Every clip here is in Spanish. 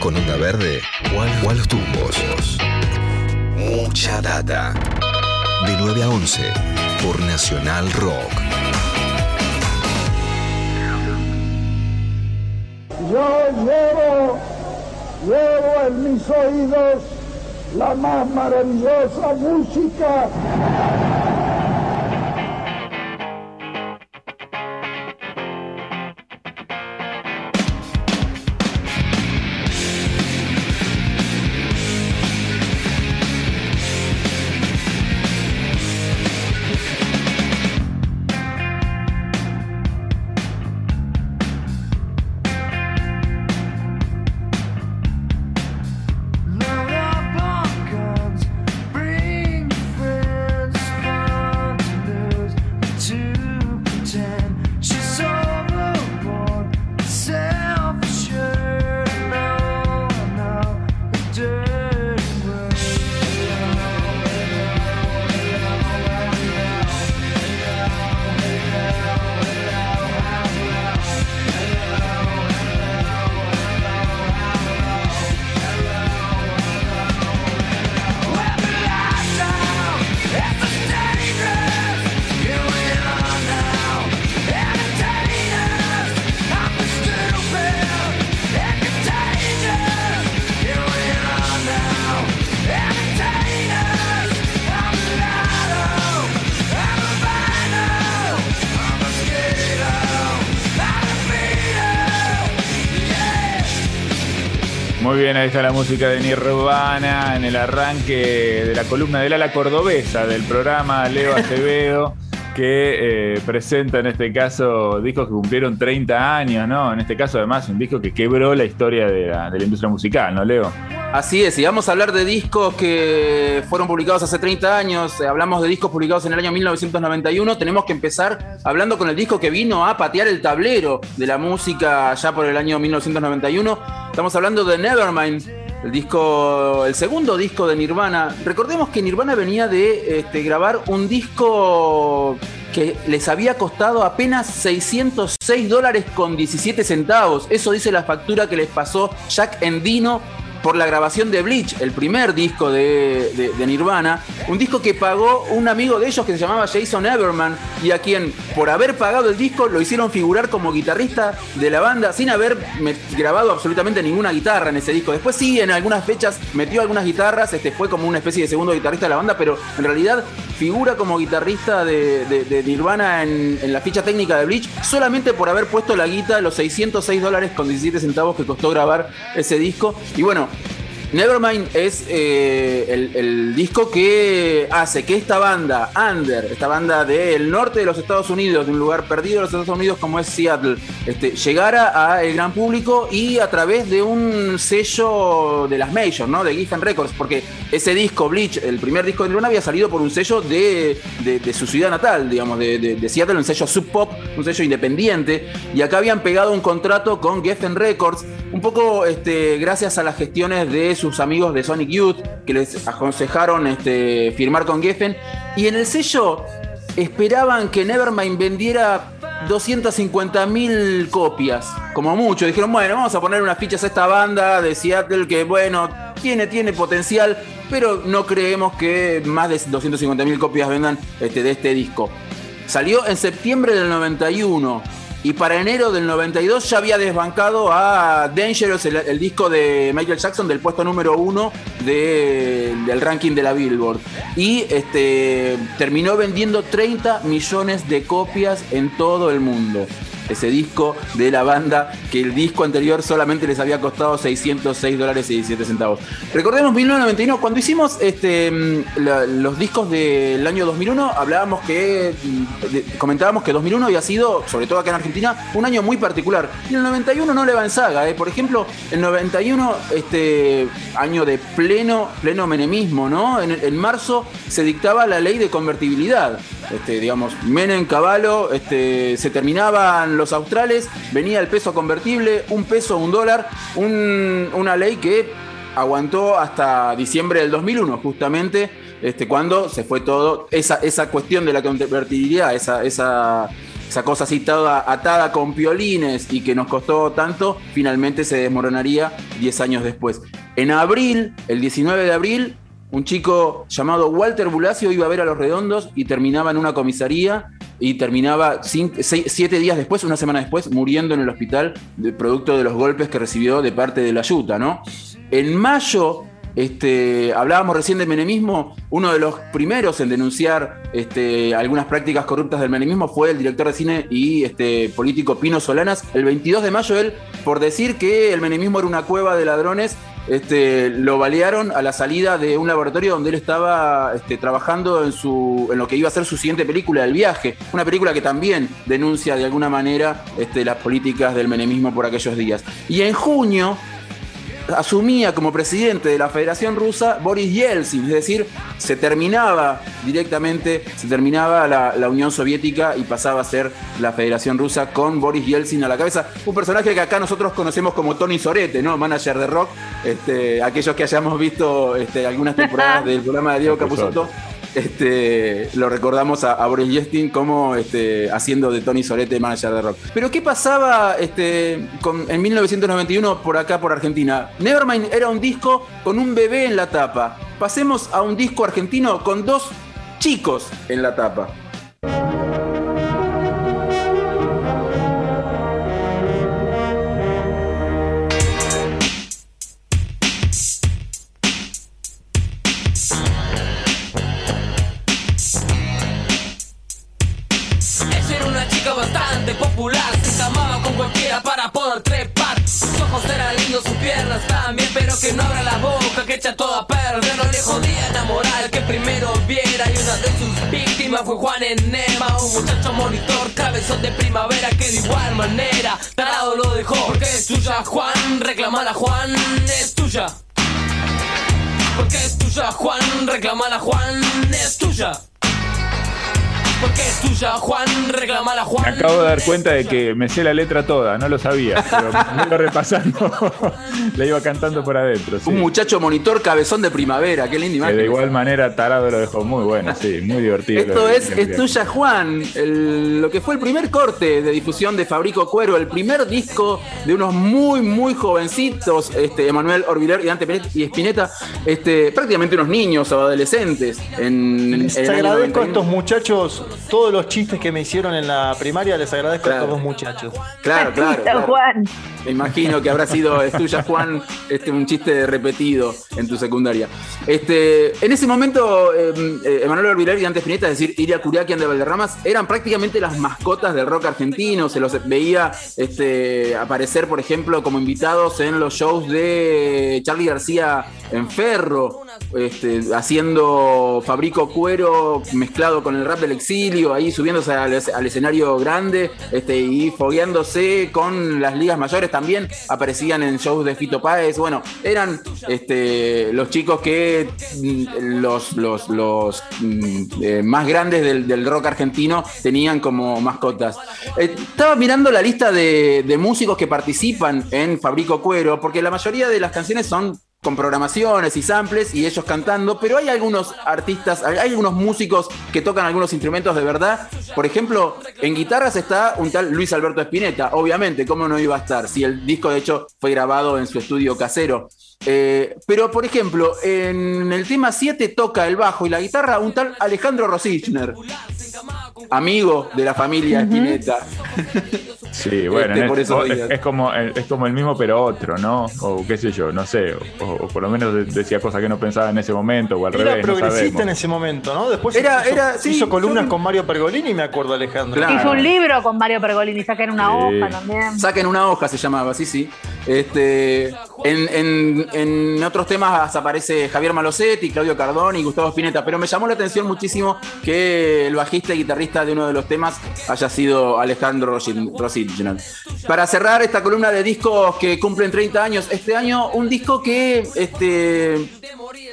con onda verde o a, los tumbos. Mucha data. De 9 a 11 por Nacional Rock. Yo llevo, llevo en mis oídos la más maravillosa música ahí está la música de Nirvana en el arranque de la columna del ala cordobesa del programa Leo Acevedo, que eh, presenta en este caso discos que cumplieron 30 años, ¿no? En este caso, además, un disco que quebró la historia de la, de la industria musical, ¿no, Leo? Así es, y vamos a hablar de discos que fueron publicados hace 30 años, eh, hablamos de discos publicados en el año 1991, tenemos que empezar hablando con el disco que vino a patear el tablero de la música ya por el año 1991 Estamos hablando de Nevermind, el disco, el segundo disco de Nirvana. Recordemos que Nirvana venía de este, grabar un disco que les había costado apenas 606 dólares con 17 centavos. Eso dice la factura que les pasó Jack Endino por la grabación de Bleach, el primer disco de, Nirvana, un disco que pagó un amigo de ellos que se llamaba Jason Everman y a quien por haber pagado el disco lo hicieron figurar como guitarrista de la banda sin haber grabado absolutamente ninguna guitarra en ese disco. Después sí, en algunas fechas metió algunas guitarras, este fue como una especie de segundo guitarrista de la banda, pero en realidad figura como guitarrista de, Nirvana en, en, la ficha técnica de Bleach solamente por haber puesto la guita los 606 dólares con 17 centavos que costó grabar ese disco. Y bueno, Nevermind es eh, el, disco que hace que esta banda, Under, esta banda del norte de los Estados Unidos, de un lugar perdido de los Estados Unidos como es Seattle, este, llegara al gran público y a través de un sello de las Majors, ¿no? De Giffen Records, porque ese disco, Bleach, el primer disco de Nirvana, había salido por un sello de, su ciudad natal, digamos, de, Seattle, un sello sub pop, un sello independiente, y acá habían pegado un contrato con Geffen Records, un poco este, gracias a las gestiones de sus amigos de Sonic Youth que les aconsejaron este, firmar con Geffen. Y en el sello esperaban que Nevermind vendiera 250 mil copias, como mucho. Dijeron, bueno, vamos a poner unas fichas a esta banda de Seattle que, bueno, tiene, tiene potencial, pero no creemos que más de 250 mil copias vendan este, de este disco. Salió en septiembre del 91 y para enero del 92 ya había desbancado a Dangerous, el, disco de Michael Jackson del puesto número uno del ranking de la Billboard. Y este, terminó vendiendo 30 millones de copias en todo el mundo ese disco de la banda que el disco anterior solamente les había costado 606 dólares y 17 centavos. Recordemos 1991, cuando hicimos este, mm, los discos del año 2001, hablábamos que, mm, comentábamos que 2001 había sido, sobre todo acá en Argentina, un año muy particular. Y el 91 no le va en saga, ¿eh? por ejemplo, el 91, este año de pleno, pleno menemismo, ¿no? En, en marzo se dictaba la ley de convertibilidad. Este, digamos, Menem, Caballo, este, se terminaban los australes, venía el peso convertible, un peso, un dólar, una ley que aguantó hasta diciembre del 2001, justamente este, cuando se fue todo, esa, esa cuestión de la convertibilidad, esa, esa esa cosa citada atada con piolines y que nos costó tanto, finalmente se desmoronaría 10 años después. En abril, el 19 de abril, un chico llamado Walter Bulacio iba a ver a los redondos y terminaba en una comisaría y terminaba siete días después, una semana después, muriendo en el hospital producto de los golpes que recibió de parte de la Yuta, ¿no? En mayo este, hablábamos recién del menemismo, uno de los primeros en denunciar este, algunas prácticas corruptas del menemismo fue el director de cine y este, político Pino Solanas. El 22 de mayo él, por decir que el menemismo era una cueva de ladrones, este, lo balearon a la salida de un laboratorio donde él estaba este, trabajando en, su, en lo que iba a ser su siguiente película, El viaje. Una película que también denuncia de alguna manera este, las políticas del menemismo por aquellos días. Y en junio asumía como presidente de la Federación Rusa Boris Yeltsin, es decir, se terminaba directamente, se terminaba la, Unión Soviética y pasaba a ser la Federación Rusa con Boris Yeltsin a la cabeza, un personaje que acá nosotros conocemos como Tony Sorete, ¿no? Manager de rock, este, aquellos que hayamos visto este, algunas temporadas del programa de Diego Capusotto este, lo recordamos a, Boris Yeltsin como este, haciendo de Tony Solete manager de rock. Pero ¿qué pasaba este, en 1991 por acá, por Argentina? Nevermind era un disco con un bebé en la tapa. Pasemos a un disco argentino con dos chicos en la tapa. Juan, reclamala, Juan, es tuya. Porque es tuya, Juan, reclamala, Juan, es tuya. Porque es tuya, Juan, reclamala, Juan. Me acabo de dar cuenta de que me sé la letra toda, no lo sabía, pero me iba repasando, la iba cantando por adentro. Un muchacho monitor cabezón de primavera, qué linda imagen. de igual manera, Tarado lo dejó muy bueno, sí, muy divertido. Esto es, es tuya, Juan, lo que fue el primer corte de difusión de Fabrico Cuero, el primer disco de unos muy, muy jovencitos, este, Emanuel Orbiler y Dante y Espineta, este, prácticamente unos niños o adolescentes. En, Les agradezco a estos muchachos todos los chistes que me hicieron en la primaria, les agradezco a todos muchachos. Claro, claro. Juan. Me imagino que habrá sido es tuya, Juan, este, un chiste repetido en tu secundaria. Este, en ese momento, em, eh, Emanuel Orbiler y antes Pineta, es decir, Iria Curiaquian de Valderramas, eran prácticamente las mascotas del rock argentino. Se los veía este, aparecer, por ejemplo, como invitados en los shows de Charlie García en Ferro, este, haciendo Fabrico Cuero mezclado con el rap del exilio, ahí subiéndose al, escenario grande este, y fogueándose con las ligas mayores. También aparecían en shows de Fito Páez. Bueno, eran este, los chicos que mm, los, los, mm, eh, más grandes del, rock argentino tenían como mascotas. Estaba mirando la lista de músicos que participan en Fabrico Cuero, porque la mayoría de las canciones son con programaciones y samples y ellos cantando, pero hay algunos artistas, hay algunos músicos que tocan algunos instrumentos de verdad. Por ejemplo, en guitarras está un tal Luis Alberto Spinetta, obviamente, ¿cómo no iba a estar? Si el disco de hecho fue grabado en su estudio casero. Eh, pero, por ejemplo, en el tema 7 toca el bajo y la guitarra un tal Alejandro Rosichner, amigo de la familia Spinetta. Sí, bueno, este, es, como, es como el mismo pero otro, ¿no? O qué sé yo, no sé, o, por lo menos decía cosas que no pensaba en ese momento o al era revés. progresista en ese momento, ¿no? Después hizo, columnas con Mario Pergolini, me acuerdo Alejandro. Hizo un libro con Mario Pergolini, saquen una hoja también. Saquen una hoja se llamaba, sí, sí. Este, en, otros temas aparece Javier Malosetti, Claudio Cardoni y Gustavo Spinetta, pero me llamó la atención muchísimo que el bajista y guitarrista de uno de los temas haya sido Alejandro Rossi. Para cerrar esta columna de discos que cumplen 30 años, este año un disco que este,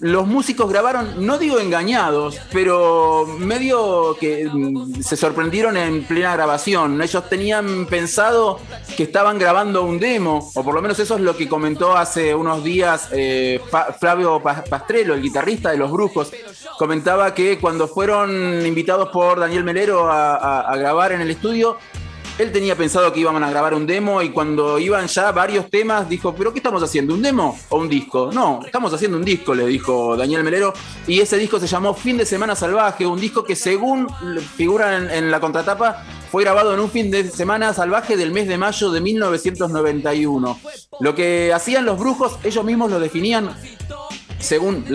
los músicos grabaron, no digo engañados, pero medio que mm, se sorprendieron en plena grabación. Ellos tenían pensado que estaban grabando un demo, o por lo menos eso es lo que comentó hace unos días eh, Flavio Pastrello, el guitarrista de Los Brujos. Comentaba que cuando fueron invitados por Daniel Melero a grabar en el estudio, él tenía pensado que iban a grabar un demo y cuando iban ya varios temas dijo, pero ¿qué estamos haciendo? ¿Un demo o un disco? No, estamos haciendo un disco, le dijo Daniel Melero. Y ese disco se llamó Fin de Semana Salvaje, un disco que según figura en, la contratapa fue grabado en un fin de semana salvaje del mes de mayo de 1991. Lo que hacían los brujos, ellos mismos lo definían según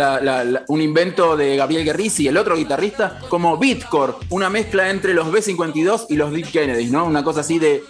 un invento de Gabriel Guerrisi, el otro guitarrista, como beatcore, una mezcla entre los B-52 y los Deep Kennedys, ¿no? Una cosa así de,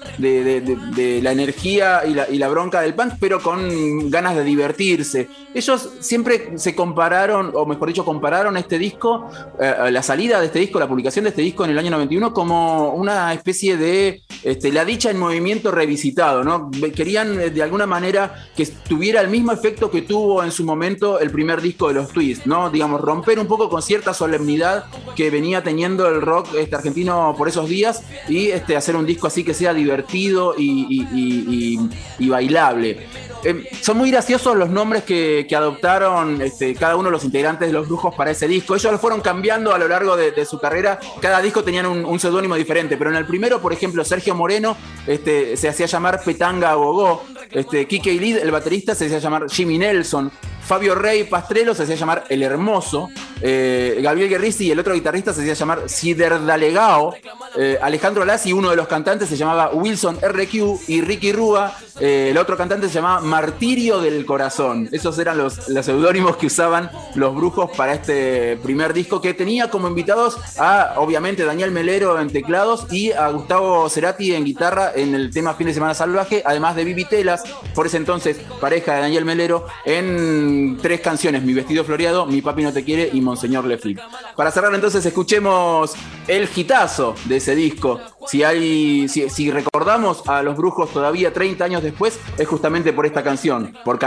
la energía y la, bronca del punk, pero con ganas de divertirse. Ellos siempre se compararon, o mejor dicho, compararon este disco, eh, la salida de este disco, la publicación de este disco en el año 91, como una especie de este, la dicha en movimiento revisitado, ¿no? Querían eh, de alguna manera que tuviera el mismo efecto que tuvo en su momento el primer disco de los Twists, ¿no? Digamos, romper un poco con cierta solemnidad que venía teniendo el rock este, argentino por esos días y este, hacer un disco así que sea divertido y bailable. Em, son muy graciosos los nombres que, adoptaron este, cada uno de los integrantes de los brujos para ese disco. Ellos lo fueron cambiando a lo largo de, su carrera. Cada disco tenían un, seudónimo diferente, pero en el primero, por ejemplo, Sergio Moreno este, se hacía llamar Petanga Gogó. Este, Kike Lid, el baterista, se hacía llamar Jimmy Nelson. Fabio Rey Pastrello se hacía llamar El Hermoso. Eh, Gabriel Guerrizi y el otro guitarrista se hacía llamar Ciderdalegao. Eh, Alejandro Lassi, uno de los cantantes, se llamaba Wilson RQ. Y Ricky Rúa, eh, el otro cantante, se llamaba Martirio del Corazón. Esos eran los, los seudónimos que usaban los brujos para este primer disco, que tenía como invitados a, obviamente, Daniel Melero en teclados y a Gustavo Cerati en guitarra en el tema Fin de Semana Salvaje, además de Vivi Telas, por ese entonces pareja de Daniel Melero, en tres canciones, Mi vestido floreado, Mi papi no te quiere y Monseñor Le Flip. Para cerrar entonces escuchemos el hitazo de ese disco. Si, hay, si, recordamos a los brujos todavía 30 años después, es justamente por esta canción, por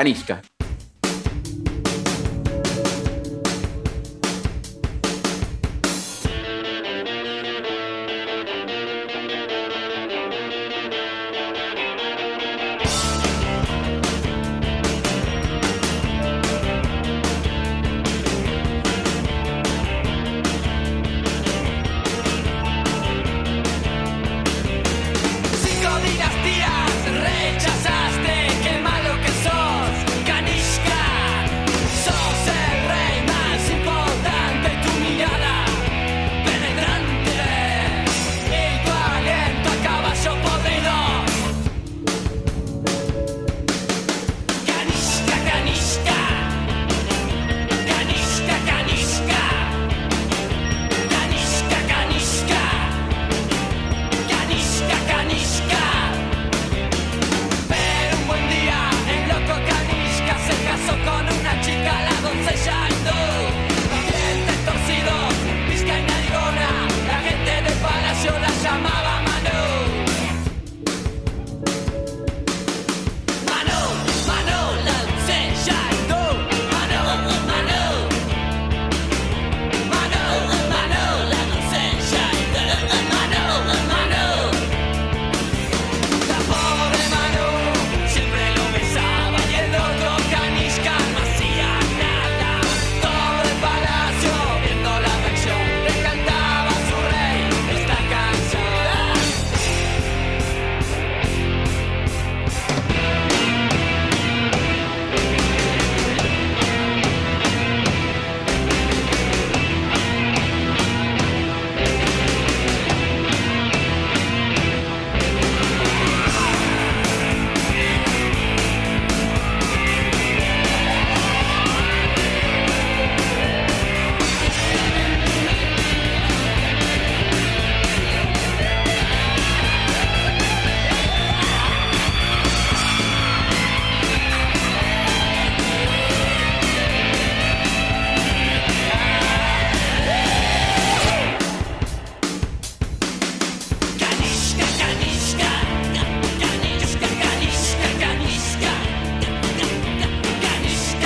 días rechazados.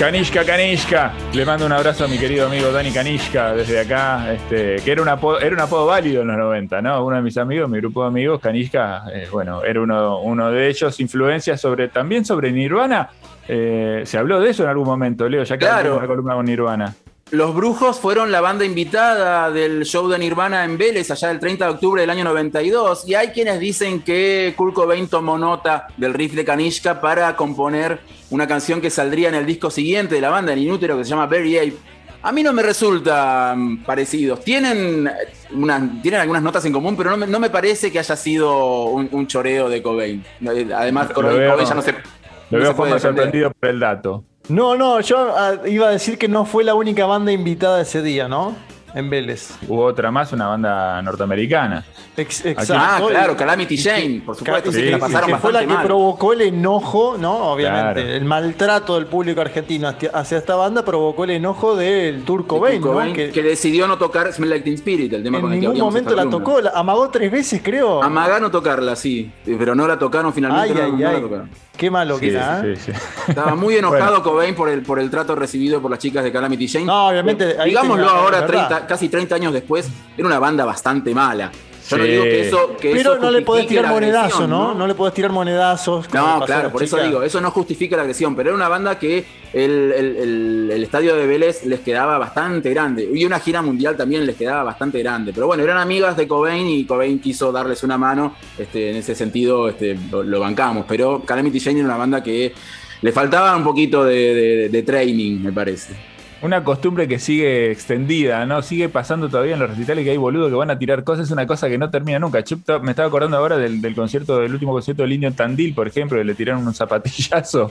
Canishka. Kanishka. Le mando un abrazo a mi querido amigo Dani Kanishka desde acá, este, que era un, apodo, era un apodo válido en los 90, ¿no? Uno de mis amigos, mi grupo de amigos, Kanishka, eh, bueno, era uno, uno de ellos, influencia sobre, también sobre Nirvana. Eh, se habló de eso en algún momento, Leo, ya que Claro. la columna con Nirvana. Los Brujos fueron la banda invitada del show de Nirvana en Vélez allá del 30 de octubre del año 92 y hay quienes dicen que Kurt Cobain tomó nota del riff de Kanishka para componer una canción que saldría en el disco siguiente de la banda, en Inútero, que se llama Very Ape. A mí no me resultan parecidos. Tienen, eh, tienen algunas notas en común, pero no me, no me parece que haya sido un, un choreo de Cobain. Eh, Además, Lo Cobain, veo- Cobain ya no se, Lo no veo defender. sorprendido por el dato. No, no, yo ah, iba a decir que no fue la única banda invitada ese día, ¿no? En Vélez. Hubo otra más, una banda norteamericana. Ex- Ah, exacto. claro, Calamity que- Jane, por supuesto, que- sí, que la sí, pasaron que fue la que mal. provocó el enojo, ¿no? Obviamente. Claro. El maltrato del público argentino hacia esta banda provocó el enojo del Turco. Cobain, Que, que, decidió no tocar Smell Like Teen Spirit, el tema en con el que ningún abríamos momento la tocó, la amagó tres veces, creo. Amagá no tocarla, sí, pero no la tocaron finalmente. ay, no, ay, no la ay. tocaron. Qué malo que Sí, era. ¿eh? sí, sí. Estaba muy enojado Cobain por el, por el trato recibido por las chicas de Calamity Jane. No, obviamente, Digámoslo ahora, es verdad. 30 casi 30 años después, era una banda bastante mala. Yo no digo que eso. Que Pero eso no le podés tirar monedazos, ¿no? ¿no? le podés tirar monedazos. No, claro, la por eso digo, eso no justifica la agresión, pero era una banda que el, el- el- el estadio de Vélez les quedaba bastante grande. Y una gira mundial también les quedaba bastante grande. Pero bueno, eran amigas de Cobain y Cobain quiso darles una mano. Este, en ese sentido este, lo, lo bancamos. Pero Calamity Jane era una banda que le faltaba un poquito de, de- de training, me parece. Una costumbre que sigue extendida, ¿no? Sigue pasando todavía en los recitales que hay boludos que van a tirar cosas, es una cosa que no termina nunca. Yo me estaba acordando ahora del, del concierto, del último concierto del Indio en Tandil, por ejemplo, que le tiraron un zapatillazo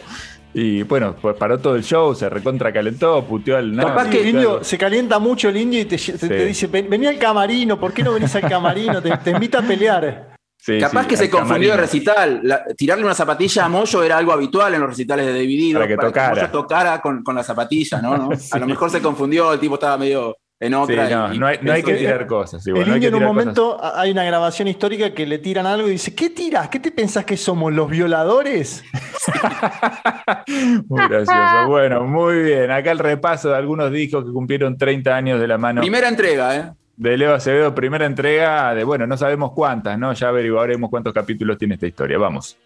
y bueno, pues paró todo el show, se recontra calentó, puteó al nada, Capaz que el indio, se calienta mucho el indio y te, te- te dice, "Ven- vení al camarino, ¿por qué no venís al camarino? Te, te invita a pelear. Sí, Capaz sí, que se confundió de camarino. recital. La- tirarle una zapatilla a Moyo era algo habitual en los recitales de Dividido. Para que tocara. Moyo tocara con, con la zapatilla, ¿no? ¿no? A lo mejor se confundió, el tipo estaba medio en Sí, otra. no, y- no hay, no hay que tirar cosas. igual, el no hay indio que en un cosas. momento hay una grabación histórica que le tiran algo y dice, ¿qué tiras? ¿Qué te pensás que somos los violadores? Muy gracioso. Bueno, muy bien. Acá el repaso de algunos discos que cumplieron 30 años de la mano Primera entrega, ¿eh? De Leo Acevedo, primera entrega de, bueno, no sabemos cuántas, ¿no? Ya averiguaremos cuántos capítulos tiene esta historia. Vamos.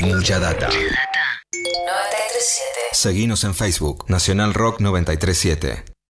Mucha data. 937. Seguinos en Facebook, Nacional Rock 937.